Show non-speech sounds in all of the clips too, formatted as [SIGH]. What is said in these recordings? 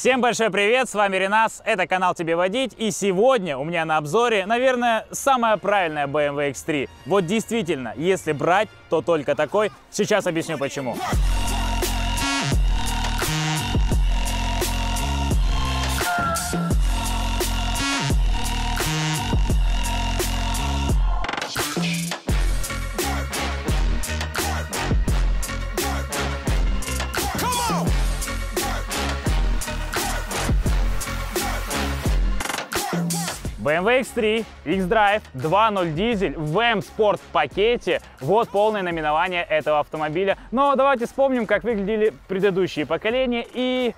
Всем большой привет, с вами Ренас, это канал Тебе Водить, и сегодня у меня на обзоре, наверное, самая правильная BMW X3. Вот действительно, если брать, то только такой. Сейчас объясню почему. BMW X3, X-Drive, 2.0 дизель в M-Sport пакете. Вот полное наименование этого автомобиля. Но давайте вспомним, как выглядели предыдущие поколения и,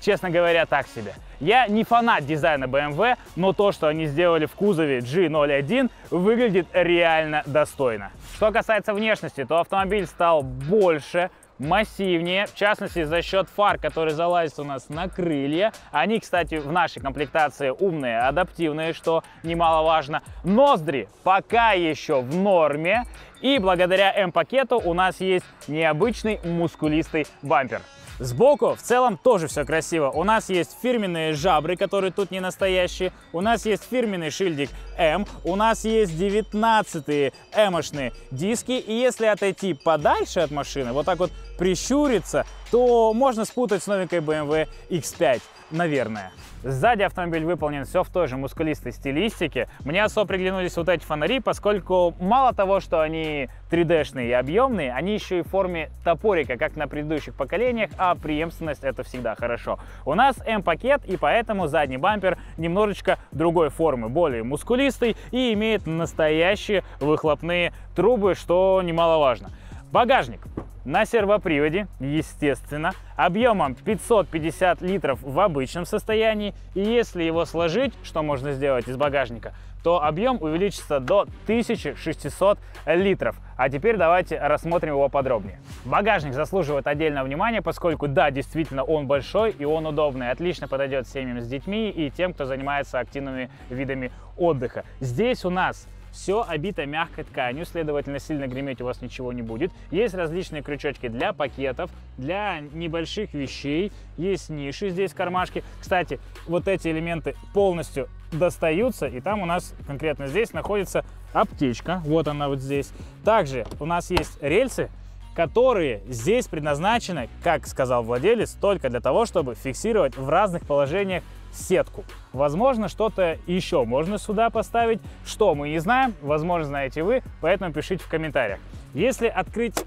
честно говоря, так себе. Я не фанат дизайна BMW, но то, что они сделали в кузове G01, выглядит реально достойно. Что касается внешности, то автомобиль стал больше, массивнее, в частности за счет фар, которые залазят у нас на крылья. Они, кстати, в нашей комплектации умные, адаптивные, что немаловажно. Ноздри пока еще в норме. И благодаря М-пакету у нас есть необычный мускулистый бампер. Сбоку в целом тоже все красиво. У нас есть фирменные жабры, которые тут не настоящие. У нас есть фирменный шильдик М. У нас есть 19 М-шные диски. И если отойти подальше от машины, вот так вот прищуриться, то можно спутать с новенькой BMW X5, наверное. Сзади автомобиль выполнен все в той же мускулистой стилистике. Мне особо приглянулись вот эти фонари, поскольку мало того, что они 3D-шные и объемные, они еще и в форме топорика, как на предыдущих поколениях, а преемственность это всегда хорошо. У нас М-пакет, и поэтому задний бампер немножечко другой формы, более мускулистый и имеет настоящие выхлопные трубы, что немаловажно. Багажник на сервоприводе, естественно, объемом 550 литров в обычном состоянии. И если его сложить, что можно сделать из багажника, то объем увеличится до 1600 литров. А теперь давайте рассмотрим его подробнее. Багажник заслуживает отдельного внимания, поскольку, да, действительно он большой и он удобный. Отлично подойдет семьям с детьми и тем, кто занимается активными видами отдыха. Здесь у нас все обито мягкой тканью, следовательно, сильно греметь у вас ничего не будет. Есть различные крючочки для пакетов, для небольших вещей. Есть ниши здесь, кармашки. Кстати, вот эти элементы полностью достаются, и там у нас конкретно здесь находится аптечка. Вот она вот здесь. Также у нас есть рельсы, которые здесь предназначены, как сказал владелец, только для того, чтобы фиксировать в разных положениях сетку. Возможно, что-то еще можно сюда поставить, что мы не знаем, возможно, знаете вы, поэтому пишите в комментариях. Если открыть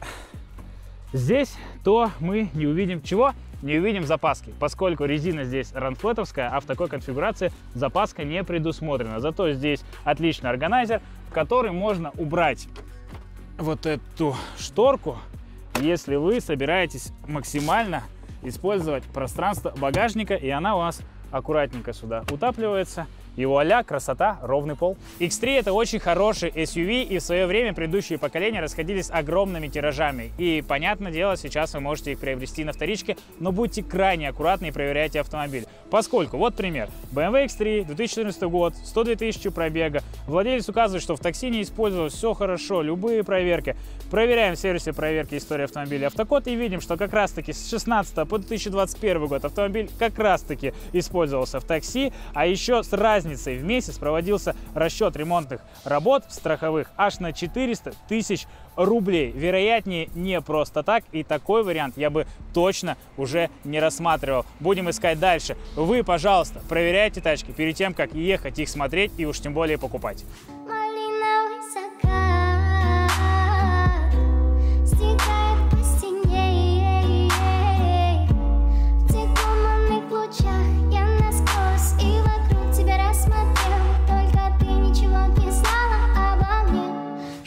здесь, то мы не увидим чего? Не увидим запаски, поскольку резина здесь ранфлетовская, а в такой конфигурации запаска не предусмотрена. Зато здесь отличный органайзер, в который можно убрать вот эту шторку, если вы собираетесь максимально использовать пространство багажника, и она у вас аккуратненько сюда утапливается. И вуаля, красота, ровный пол. X3 это очень хороший SUV, и в свое время предыдущие поколения расходились огромными тиражами. И, понятное дело, сейчас вы можете их приобрести на вторичке, но будьте крайне аккуратны и проверяйте автомобиль. Поскольку, вот пример, BMW X3, 2014 год, 102 тысячи пробега. Владелец указывает, что в такси не использовалось, все хорошо, любые проверки. Проверяем в сервисе проверки истории автомобиля Автокод и видим, что как раз-таки с 16 по 2021 год автомобиль как раз-таки использовался в такси, а еще с разницей разницей в месяц проводился расчет ремонтных работ страховых аж на 400 тысяч рублей. Вероятнее, не просто так, и такой вариант я бы точно уже не рассматривал. Будем искать дальше. Вы, пожалуйста, проверяйте тачки перед тем, как ехать их смотреть и уж тем более покупать.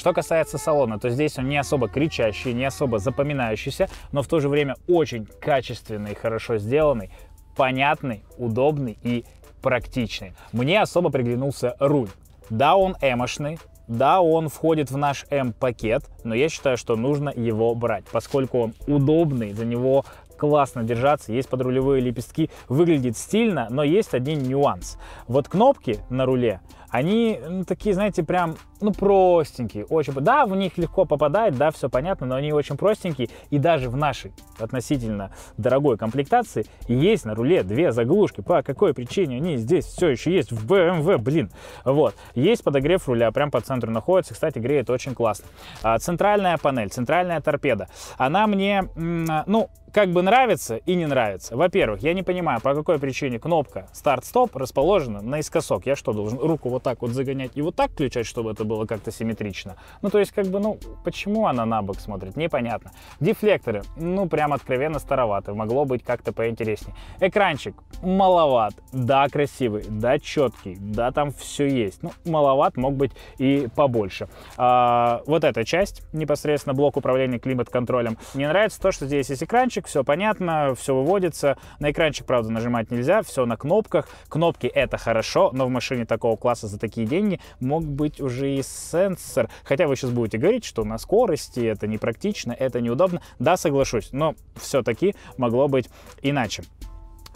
Что касается салона, то здесь он не особо кричащий, не особо запоминающийся, но в то же время очень качественный, хорошо сделанный, понятный, удобный и практичный. Мне особо приглянулся руль. Да, он эмошный, да, он входит в наш М-пакет, но я считаю, что нужно его брать, поскольку он удобный, за него классно держаться, есть подрулевые лепестки, выглядит стильно, но есть один нюанс. Вот кнопки на руле, Они ну, такие, знаете, прям, ну, простенькие, очень... Да, в них легко попадать, да, все понятно, но они очень простенькие, и даже в нашей относительно дорогой комплектации есть на руле две заглушки. По какой причине они здесь все еще есть в BMW, блин. Вот. Есть подогрев руля, прям по центру находится, кстати, греет очень классно. А, центральная панель, центральная торпеда. Она мне, ну, как бы нравится и не нравится. Во-первых, я не понимаю, по какой причине кнопка старт-стоп расположена наискосок. Я что, должен руку вот так вот загонять и вот так включать, чтобы это было как-то симметрично? Ну, то есть, как бы, ну, почему она на бок смотрит? Непонятно. Дефлекторы, ну, прям откровенно староваты. Могло быть как-то поинтереснее. Экранчик маловат. Да, красивый, да, четкий, да, там все есть. Ну, маловат, мог быть и побольше. А, вот эта часть, непосредственно блок управления климат-контролем. Мне нравится то, что здесь есть экранчик, все понятно, все выводится. На экранчик, правда, нажимать нельзя, все на кнопках. Кнопки это хорошо, но в машине такого класса за такие деньги мог быть уже и сенсор. Хотя вы сейчас будете говорить, что на скорости это непрактично, это неудобно. Да, соглашусь, но все-таки могло быть иначе.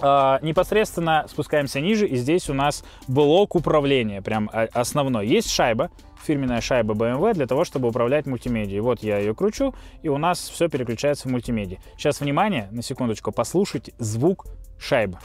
Uh, непосредственно спускаемся ниже, и здесь у нас блок управления, прям а, основной. Есть шайба, фирменная шайба BMW для того, чтобы управлять мультимедией. Вот я ее кручу, и у нас все переключается в мультимедии. Сейчас, внимание, на секундочку, послушайте звук шайбы.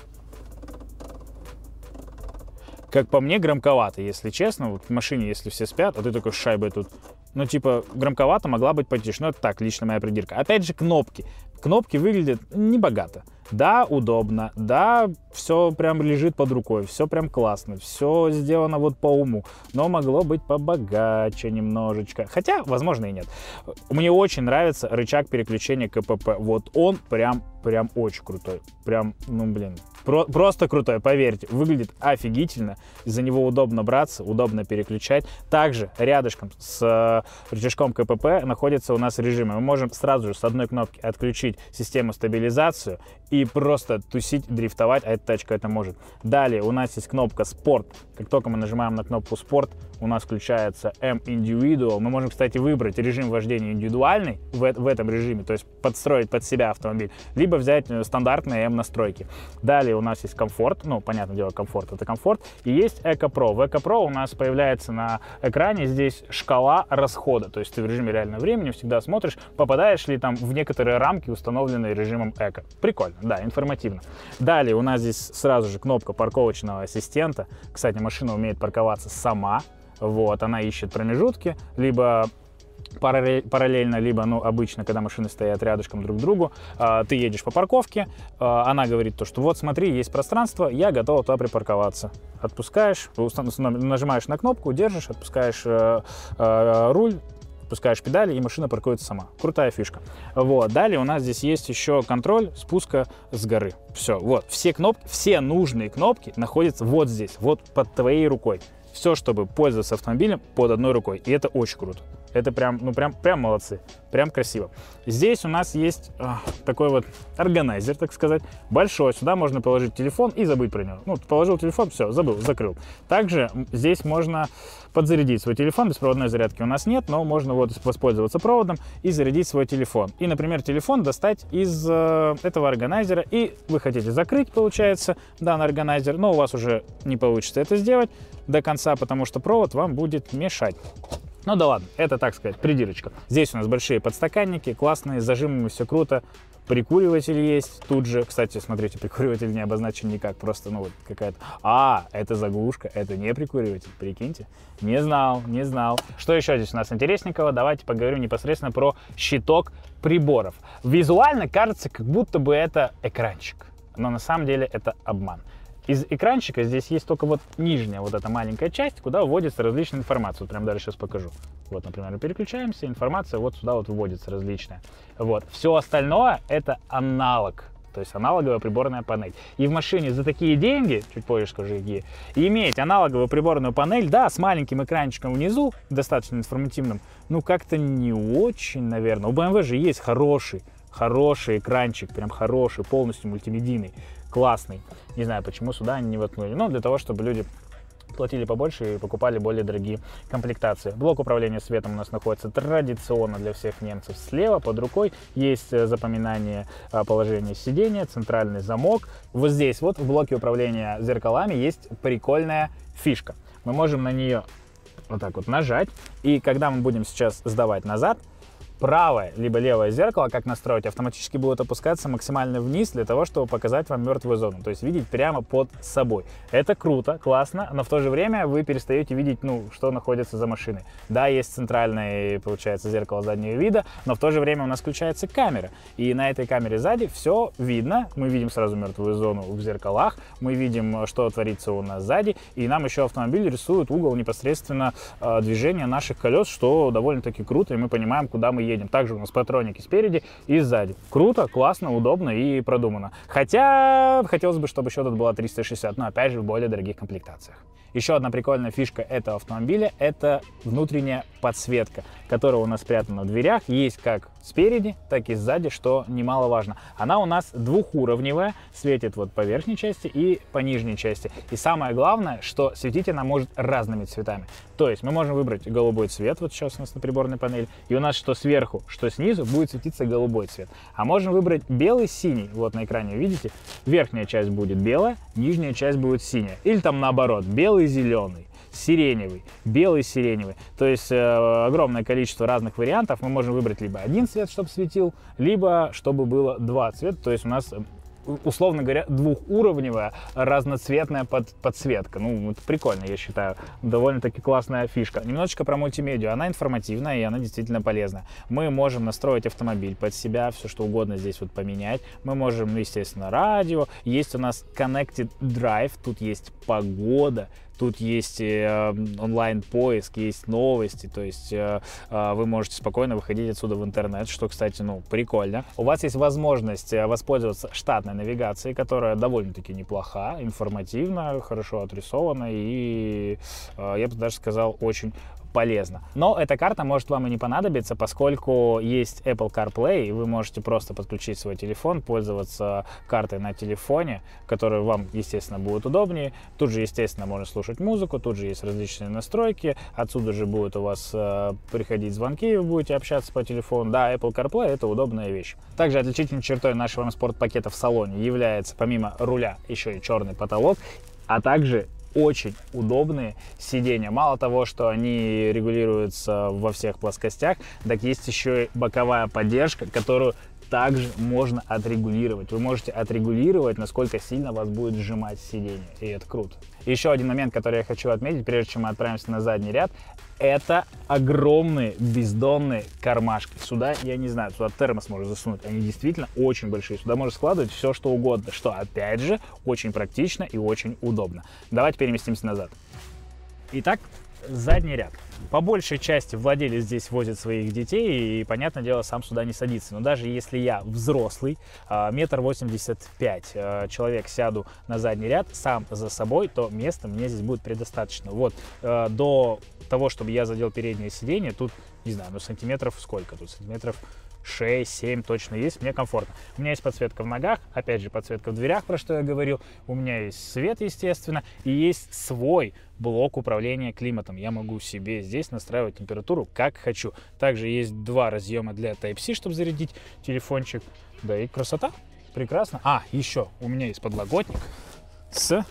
Как по мне, громковато, если честно. Вот в машине, если все спят, а ты такой с шайбой тут ну, типа, громковато могла быть потише. Но это так, лично моя придирка. Опять же, кнопки. Кнопки выглядят небогато. Да, удобно, да, все прям лежит под рукой, все прям классно, все сделано вот по уму, но могло быть побогаче немножечко. Хотя, возможно, и нет. Мне очень нравится рычаг переключения КПП. Вот он прям, прям очень крутой. Прям, ну, блин, про просто крутой, поверьте. Выглядит офигительно, из-за него удобно браться, удобно переключать. Также рядышком с э, рычажком КПП находится у нас режимы. Мы можем сразу же с одной кнопки отключить систему стабилизацию и просто тусить, дрифтовать, а эта тачка это может. Далее у нас есть кнопка спорт. Как только мы нажимаем на кнопку спорт, у нас включается M Individual. Мы можем, кстати, выбрать режим вождения индивидуальный в, в этом режиме, то есть подстроить под себя автомобиль, либо взять э, стандартные M настройки. Далее у нас есть комфорт, ну, понятное дело, комфорт это комфорт, и есть Eco Pro. В Eco Pro у нас появляется на экране здесь шкала расхода, то есть ты в режиме реального времени всегда смотришь, попадаешь ли там в некоторые рамки, установленные режимом Eco. Прикольно да, информативно. Далее у нас здесь сразу же кнопка парковочного ассистента. Кстати, машина умеет парковаться сама. Вот, она ищет промежутки, либо параллельно, либо, ну, обычно, когда машины стоят рядышком друг к другу, э, ты едешь по парковке, э, она говорит то, что вот смотри, есть пространство, я готова туда припарковаться. Отпускаешь, нажимаешь на кнопку, держишь, отпускаешь э, э, руль, отпускаешь педали, и машина паркуется сама. Крутая фишка. Вот. Далее у нас здесь есть еще контроль спуска с горы. Все, вот. Все кнопки, все нужные кнопки находятся вот здесь, вот под твоей рукой. Все, чтобы пользоваться автомобилем под одной рукой. И это очень круто. Это прям, ну прям, прям молодцы, прям красиво. Здесь у нас есть а, такой вот органайзер, так сказать, большой. Сюда можно положить телефон и забыть про него. Ну, положил телефон, все, забыл, закрыл. Также здесь можно подзарядить свой телефон. Беспроводной зарядки у нас нет, но можно вот воспользоваться проводом и зарядить свой телефон. И, например, телефон достать из э, этого органайзера. И вы хотите закрыть, получается, данный органайзер, но у вас уже не получится это сделать до конца, потому что провод вам будет мешать. Ну да ладно, это, так сказать, придирочка. Здесь у нас большие подстаканники, классные, с зажимами все круто. Прикуриватель есть тут же. Кстати, смотрите, прикуриватель не обозначен никак, просто, ну, вот какая-то... А, это заглушка, это не прикуриватель, прикиньте. Не знал, не знал. Что еще здесь у нас интересненького? Давайте поговорим непосредственно про щиток приборов. Визуально кажется, как будто бы это экранчик, но на самом деле это обман. Из экранчика здесь есть только вот нижняя вот эта маленькая часть, куда вводится различная информация. Вот прям даже сейчас покажу. Вот, например, переключаемся, информация вот сюда вот вводится различная. Вот. Все остальное это аналог то есть аналоговая приборная панель. И в машине за такие деньги, чуть позже скажу какие, иметь аналоговую приборную панель, да, с маленьким экранчиком внизу, достаточно информативным, ну как-то не очень, наверное. У BMW же есть хороший, хороший экранчик, прям хороший, полностью мультимедийный классный. Не знаю, почему сюда они не воткнули. Ну, для того, чтобы люди платили побольше и покупали более дорогие комплектации. Блок управления светом у нас находится традиционно для всех немцев. Слева под рукой есть э, запоминание э, положения сидения, центральный замок. Вот здесь вот в блоке управления зеркалами есть прикольная фишка. мы можем на нее вот так вот нажать. И когда мы будем сейчас сдавать назад, правое либо левое зеркало, как настроить, автоматически будет опускаться максимально вниз для того, чтобы показать вам мертвую зону, то есть видеть прямо под собой. Это круто, классно, но в то же время вы перестаете видеть, ну, что находится за машиной. Да, есть центральное, получается, зеркало заднего вида, но в то же время у нас включается камера, и на этой камере сзади все видно, мы видим сразу мертвую зону в зеркалах, мы видим, что творится у нас сзади, и нам еще автомобиль рисует угол непосредственно э, движения наших колес, что довольно-таки круто, и мы понимаем, куда мы едем едем. Также у нас патроники спереди и сзади. Круто, классно, удобно и продумано. Хотя хотелось бы, чтобы еще тут была 360, но опять же в более дорогих комплектациях. Еще одна прикольная фишка этого автомобиля – это внутренняя подсветка, которая у нас спрятана в дверях. Есть как спереди, так и сзади, что немаловажно. Она у нас двухуровневая, светит вот по верхней части и по нижней части. И самое главное, что светить она может разными цветами. То есть мы можем выбрать голубой цвет, вот сейчас у нас на приборной панели, и у нас что сверху, что снизу будет светиться голубой цвет. А можем выбрать белый-синий, вот на экране видите, верхняя часть будет белая, нижняя часть будет синяя. Или там наоборот, белый-зеленый сиреневый, белый сиреневый. То есть э, огромное количество разных вариантов. Мы можем выбрать либо один цвет, чтобы светил, либо чтобы было два цвета. То есть у нас условно говоря, двухуровневая разноцветная под, подсветка. Ну, это прикольно, я считаю. Довольно-таки классная фишка. Немножечко про мультимедиа. Она информативная и она действительно полезна. Мы можем настроить автомобиль под себя, все что угодно здесь вот поменять. Мы можем, естественно, радио. Есть у нас Connected Drive, тут есть погода, Тут есть э, онлайн-поиск, есть новости, то есть э, э, вы можете спокойно выходить отсюда в интернет, что, кстати, ну, прикольно. У вас есть возможность э, воспользоваться штатной навигацией, которая довольно-таки неплоха, информативна, хорошо отрисована и, я бы даже сказал, очень полезно. Но эта карта может вам и не понадобиться, поскольку есть Apple CarPlay, и вы можете просто подключить свой телефон, пользоваться картой на телефоне, которая вам, естественно, будет удобнее. Тут же, естественно, можно слушать музыку, тут же есть различные настройки, отсюда же будут у вас э, приходить звонки, вы будете общаться по телефону. Да, Apple CarPlay это удобная вещь. Также отличительной чертой нашего спорт-пакета в салоне является, помимо руля, еще и черный потолок, а также очень удобные сиденья. Мало того, что они регулируются во всех плоскостях, так есть еще и боковая поддержка, которую также можно отрегулировать. Вы можете отрегулировать, насколько сильно вас будет сжимать сиденье, и это круто. Еще один момент, который я хочу отметить, прежде чем мы отправимся на задний ряд, это огромные бездонные кармашки. Сюда, я не знаю, сюда термос можно засунуть. Они действительно очень большие. Сюда можно складывать все, что угодно, что, опять же, очень практично и очень удобно. Давайте переместимся назад. Итак, задний ряд. По большей части владелец здесь возит своих детей и, понятное дело, сам сюда не садится. Но даже если я взрослый, а, метр восемьдесят пять, а, человек сяду на задний ряд сам за собой, то места мне здесь будет предостаточно. Вот а, до того, чтобы я задел переднее сиденье, тут, не знаю, ну сантиметров сколько тут? Сантиметров 6-7 точно есть, мне комфортно. У меня есть подсветка в ногах, опять же, подсветка в дверях, про что я говорил. У меня есть свет, естественно, и есть свой блок управления климатом. Я могу себе здесь настраивать температуру как хочу. Также есть два разъема для Type-C, чтобы зарядить телефончик. Да и красота. Прекрасно. А, еще у меня есть подлокотник с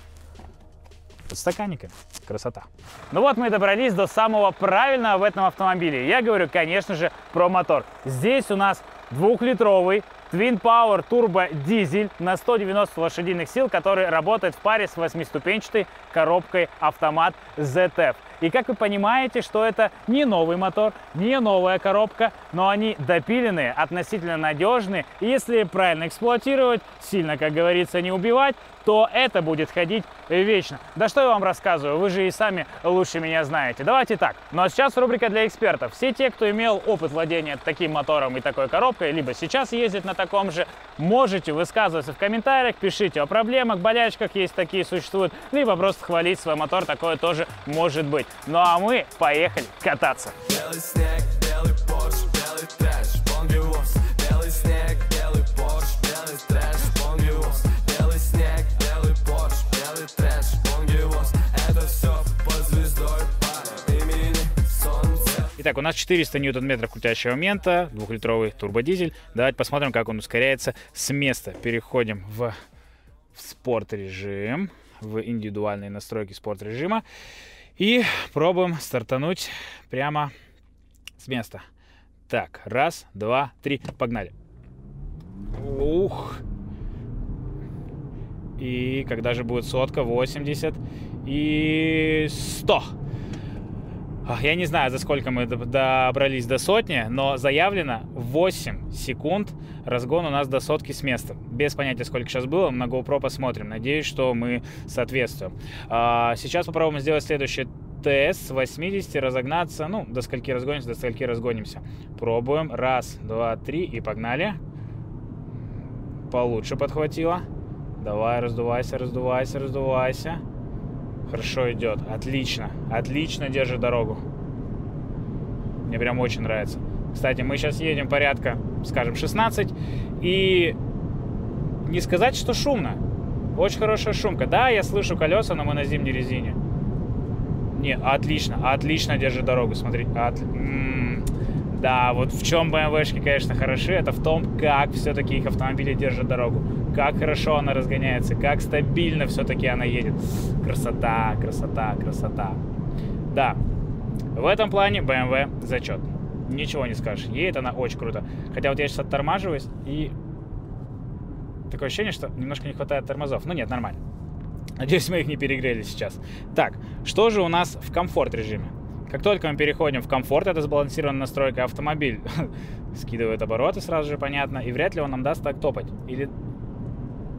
подстаканниками. Красота. Ну вот мы добрались до самого правильного в этом автомобиле. Я говорю, конечно же, про мотор. Здесь у нас двухлитровый Twin Power Turbo дизель на 190 лошадиных сил, который работает в паре с восьмиступенчатой коробкой автомат ZF. И как вы понимаете, что это не новый мотор, не новая коробка, но они допиленные, относительно надежные. И если правильно эксплуатировать, сильно, как говорится, не убивать, то это будет ходить вечно. Да что я вам рассказываю, вы же и сами лучше меня знаете. Давайте так. Ну а сейчас рубрика для экспертов. Все те, кто имел опыт владения таким мотором и такой коробкой, либо сейчас ездит на таком же, можете высказываться в комментариях, пишите о проблемах, болячках, есть такие существуют, либо просто хвалить свой мотор, такое тоже может быть. Ну а мы поехали кататься. Белый снег, белый Porsche, белый трэш, белый снег, белый Porsche, белый трэш, белый снег, белый Porsche, белый трэш, это все под звездой Итак, у нас 400 ньютон-метров крутящего момента, двухлитровый турбодизель. Давайте посмотрим, как он ускоряется с места. Переходим в, в спорт режим, в индивидуальные настройки спорт режима. И пробуем стартануть прямо с места. Так, раз, два, три, погнали. Ух. И когда же будет сотка, 80 и 100. Я не знаю, за сколько мы добрались до сотни, но заявлено 8 секунд разгон у нас до сотки с места. Без понятия, сколько сейчас было, на GoPro посмотрим. Надеюсь, что мы соответствуем. А, сейчас попробуем сделать следующий тест с 80, разогнаться. Ну, до скольки разгонимся, до скольки разгонимся. Пробуем. Раз, два, три и погнали. Получше подхватило. Давай, раздувайся, раздувайся, раздувайся. Хорошо идет. Отлично. Отлично держит дорогу. Мне прям очень нравится. Кстати, мы сейчас едем порядка, скажем, 16. И не сказать, что шумно. Очень хорошая шумка. Да, я слышу колеса, но мы на зимней резине. Не, отлично, отлично держит дорогу, смотри. От... М-м-м. Да, вот в чем BMW-шки, конечно, хороши, это в том, как все-таки их автомобили держат дорогу как хорошо она разгоняется, как стабильно все-таки она едет. Красота, красота, красота. Да, в этом плане BMW зачет. Ничего не скажешь. Едет она очень круто. Хотя вот я сейчас оттормаживаюсь и такое ощущение, что немножко не хватает тормозов. Ну нет, нормально. Надеюсь, мы их не перегрели сейчас. Так, что же у нас в комфорт режиме? Как только мы переходим в комфорт, это сбалансированная настройка автомобиль [LAUGHS] скидывает обороты сразу же, понятно, и вряд ли он нам даст так топать. Или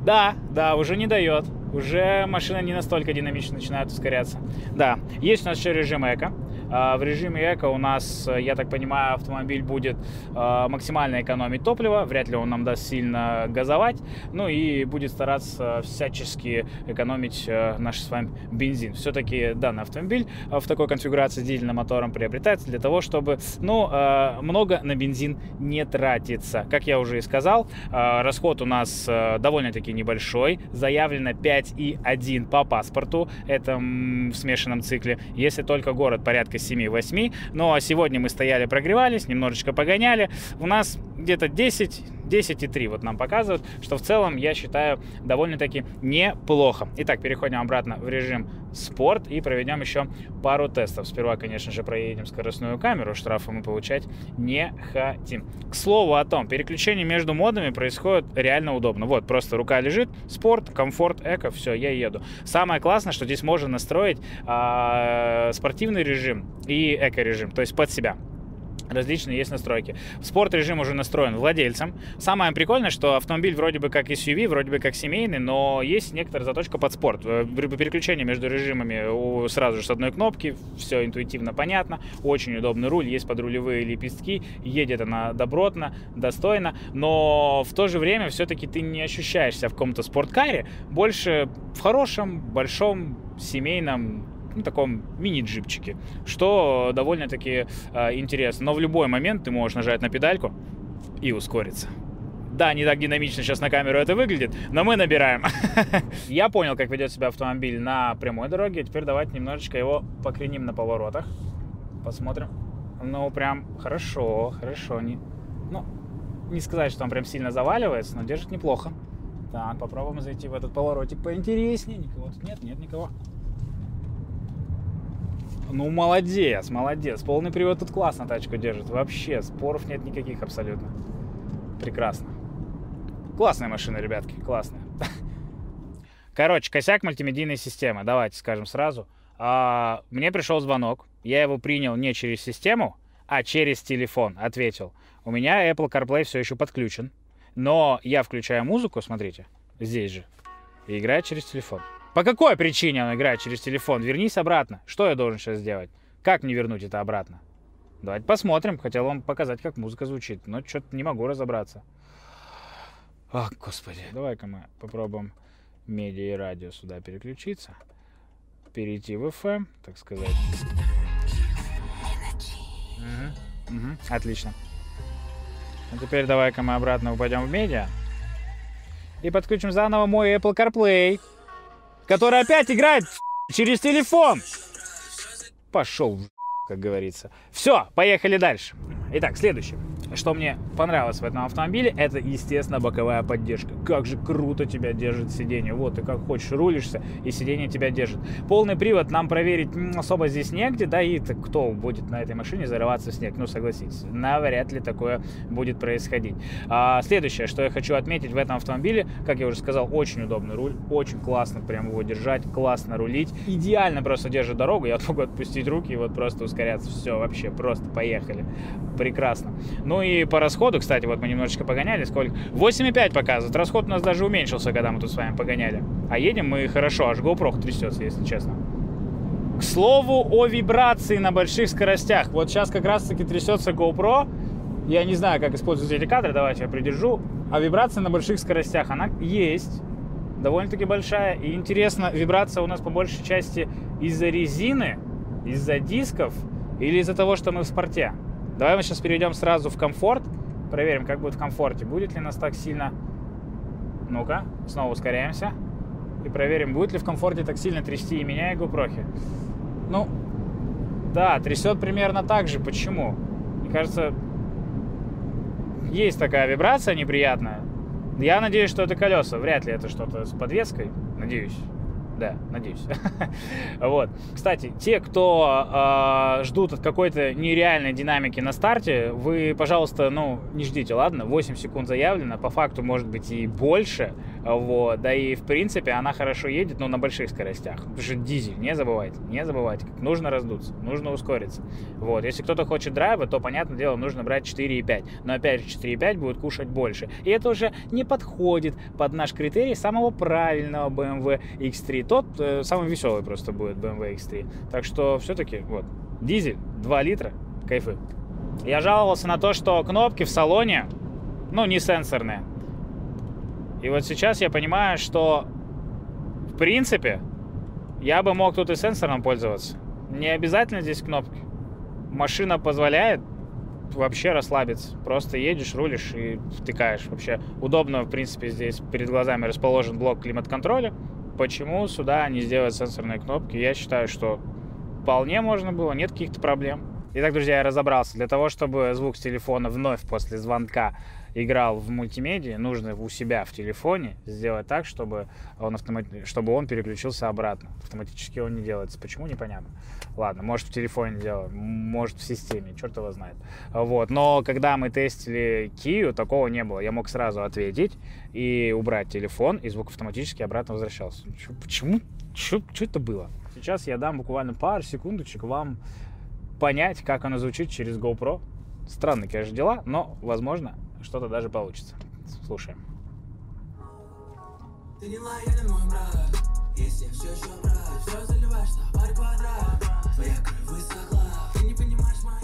да, да, уже не дает. Уже машина не настолько динамично начинает ускоряться. Да, есть у нас еще режим эко. А, в режиме эко у нас, я так понимаю, автомобиль будет а, максимально экономить топливо, вряд ли он нам даст сильно газовать, ну и будет стараться всячески экономить э, наш с вами бензин. Все-таки данный автомобиль э, в такой конфигурации с дизельным мотором приобретается для того, чтобы, ну, э, много на бензин не тратиться. Как я уже и сказал, расход у нас довольно-таки небольшой, заявлено 5,1 по паспорту, это в смешанном цикле. Если только город порядка 7-8. Ну а сегодня мы стояли, прогревались, немножечко погоняли. У нас где-то 10, 10,3 вот нам показывают, что в целом, я считаю, довольно-таки неплохо. Итак, переходим обратно в режим спорт и проведем еще пару тестов. Сперва, конечно же, проедем скоростную камеру, штрафы мы получать не хотим. К слову о том, переключение между модами происходит реально удобно. Вот, просто рука лежит, спорт, комфорт, эко, все, я еду. Самое классное, что здесь можно настроить э, спортивный режим и эко-режим, то есть под себя различные есть настройки. Спорт режим уже настроен владельцем. Самое прикольное, что автомобиль вроде бы как SUV, вроде бы как семейный, но есть некоторая заточка под спорт. Э, переключение между режимами сразу же с одной кнопки, все интуитивно понятно, очень удобный руль, есть подрулевые лепестки, едет она добротно, достойно, но в то же время все-таки ты не ощущаешься в каком-то спорткаре, больше в хорошем, большом, семейном ну, таком мини-джипчике, что довольно-таки э, интересно. Но в любой момент ты можешь нажать на педальку и ускориться. Да, не так динамично сейчас на камеру это выглядит, но мы набираем. [LAUGHS] Я понял, как ведет себя автомобиль на прямой дороге. Теперь давайте немножечко его покреним на поворотах. Посмотрим. Ну, прям хорошо, хорошо. Не, ну, не сказать, что он прям сильно заваливается, но держит неплохо. Так, попробуем зайти в этот поворотик поинтереснее. Никого тут нет, нет никого. Ну, молодец, молодец. Полный привод тут классно тачку держит. Вообще, споров нет никаких абсолютно. Прекрасно. Классная машина, ребятки, классная. [LAUGHS] Короче, косяк мультимедийной системы. Давайте скажем сразу. А, мне пришел звонок. Я его принял не через систему, а через телефон. Ответил. У меня Apple CarPlay все еще подключен. Но я включаю музыку, смотрите, здесь же, и играет через телефон. По какой причине он играет через телефон? Вернись обратно. Что я должен сейчас сделать? Как мне вернуть это обратно? Давайте посмотрим. Хотел вам показать, как музыка звучит, но что-то не могу разобраться. Ах, господи. Давай-ка мы попробуем медиа и радио сюда переключиться. Перейти в FM, так сказать. Угу, угу, отлично. А теперь давай-ка мы обратно упадем в медиа. И подключим заново мой Apple CarPlay который опять играет [LAUGHS] через телефон. Пошел, [LAUGHS] как говорится. Все, поехали дальше. Итак, следующее. Что мне понравилось в этом автомобиле, это, естественно, боковая поддержка. Как же круто тебя держит сиденье. Вот, ты как хочешь рулишься, и сиденье тебя держит. Полный привод нам проверить особо здесь негде, да, и кто будет на этой машине зарываться в снег, ну, согласитесь, навряд ли такое будет происходить. А, следующее, что я хочу отметить в этом автомобиле, как я уже сказал, очень удобный руль, очень классно прям его держать, классно рулить, идеально просто держит дорогу, я [LAUGHS] могу отпустить руки и вот просто ускоряться, все, вообще, просто поехали, прекрасно. Ну и по расходу, кстати, вот мы немножечко погоняли, сколько? 8,5 показывает, расход у нас даже уменьшился, когда мы тут с вами погоняли. А едем мы хорошо, аж GoPro трясется, если честно. К слову о вибрации на больших скоростях. Вот сейчас как раз-таки трясется GoPro. Я не знаю, как использовать эти кадры, давайте я придержу. А вибрация на больших скоростях, она есть. Довольно-таки большая. И интересно, вибрация у нас по большей части из-за резины, из-за дисков или из-за того, что мы в спорте. Давай мы сейчас перейдем сразу в комфорт. Проверим, как будет в комфорте. Будет ли нас так сильно... Ну-ка, снова ускоряемся. И проверим, будет ли в комфорте так сильно трясти и меня, и GoPro. Ну, да, трясет примерно так же. Почему? Мне кажется, есть такая вибрация неприятная. Я надеюсь, что это колеса. Вряд ли это что-то с подвеской. Надеюсь. Да, надеюсь. [LAUGHS] вот. Кстати, те, кто э, ждут от какой-то нереальной динамики на старте, вы, пожалуйста, ну, не ждите, ладно? 8 секунд заявлено, по факту может быть и больше. Вот. Да и, в принципе, она хорошо едет, но на больших скоростях. Потому что дизель, не забывайте, не забывайте. Нужно раздуться, нужно ускориться. Вот. Если кто-то хочет драйва, то, понятное дело, нужно брать 4,5. Но, опять же, 4,5 будет кушать больше. И это уже не подходит под наш критерий самого правильного BMW X3 тот э, самый веселый просто будет BMW X3. Так что все-таки вот дизель 2 литра, кайфы. Я жаловался на то, что кнопки в салоне, ну, не сенсорные. И вот сейчас я понимаю, что в принципе я бы мог тут и сенсором пользоваться. Не обязательно здесь кнопки. Машина позволяет вообще расслабиться. Просто едешь, рулишь и втыкаешь. Вообще удобно, в принципе, здесь перед глазами расположен блок климат-контроля. Почему сюда не сделать сенсорные кнопки? Я считаю, что вполне можно было, нет каких-то проблем. Итак, друзья, я разобрался. Для того, чтобы звук с телефона вновь после звонка играл в мультимедиа, нужно у себя в телефоне сделать так, чтобы он, автомат... чтобы он переключился обратно. Автоматически он не делается. Почему, непонятно. Ладно, может в телефоне дело, может в системе, черт его знает. Вот. Но когда мы тестили Kia, такого не было. Я мог сразу ответить и убрать телефон, и звук автоматически обратно возвращался. Почему? Что это было? Сейчас я дам буквально пару секундочек вам понять, как оно звучит через GoPro. Странные, конечно, дела, но, возможно, что-то даже получится. Слушаем. Ты не лоялен, мой брат, если все еще брат, все заливаешь на паре квадрат. Твоя кровь высохла,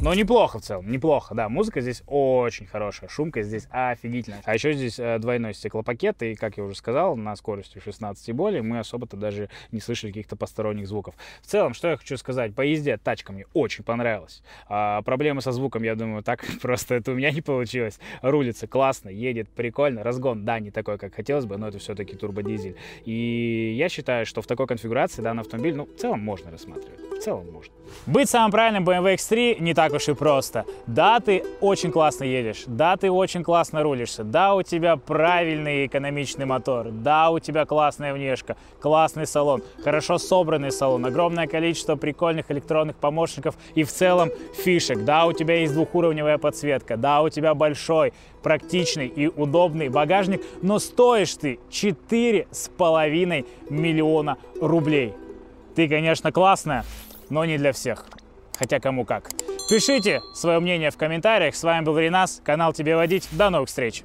но неплохо в целом, неплохо, да. Музыка здесь очень хорошая, шумка здесь офигительная. А еще здесь э, двойной стеклопакет, и, как я уже сказал, на скорости 16 и более мы особо-то даже не слышали каких-то посторонних звуков. В целом, что я хочу сказать, по езде тачка мне очень понравилась. А, проблемы со звуком, я думаю, так [LAUGHS] просто это у меня не получилось. Рулится классно, едет прикольно. Разгон, да, не такой, как хотелось бы, но это все-таки турбодизель. И я считаю, что в такой конфигурации данный автомобиль, ну, в целом можно рассматривать. В целом можно. Быть самым правильным BMW X3 не так уж и просто. Да, ты очень классно едешь, да, ты очень классно рулишься, да, у тебя правильный экономичный мотор, да, у тебя классная внешка, классный салон, хорошо собранный салон, огромное количество прикольных электронных помощников и в целом фишек. Да, у тебя есть двухуровневая подсветка, да, у тебя большой, практичный и удобный багажник, но стоишь ты 4,5 миллиона рублей. Ты, конечно, классная, но не для всех. Хотя кому как. Пишите свое мнение в комментариях. С вами был Ренас, канал Тебе Водить. До новых встреч!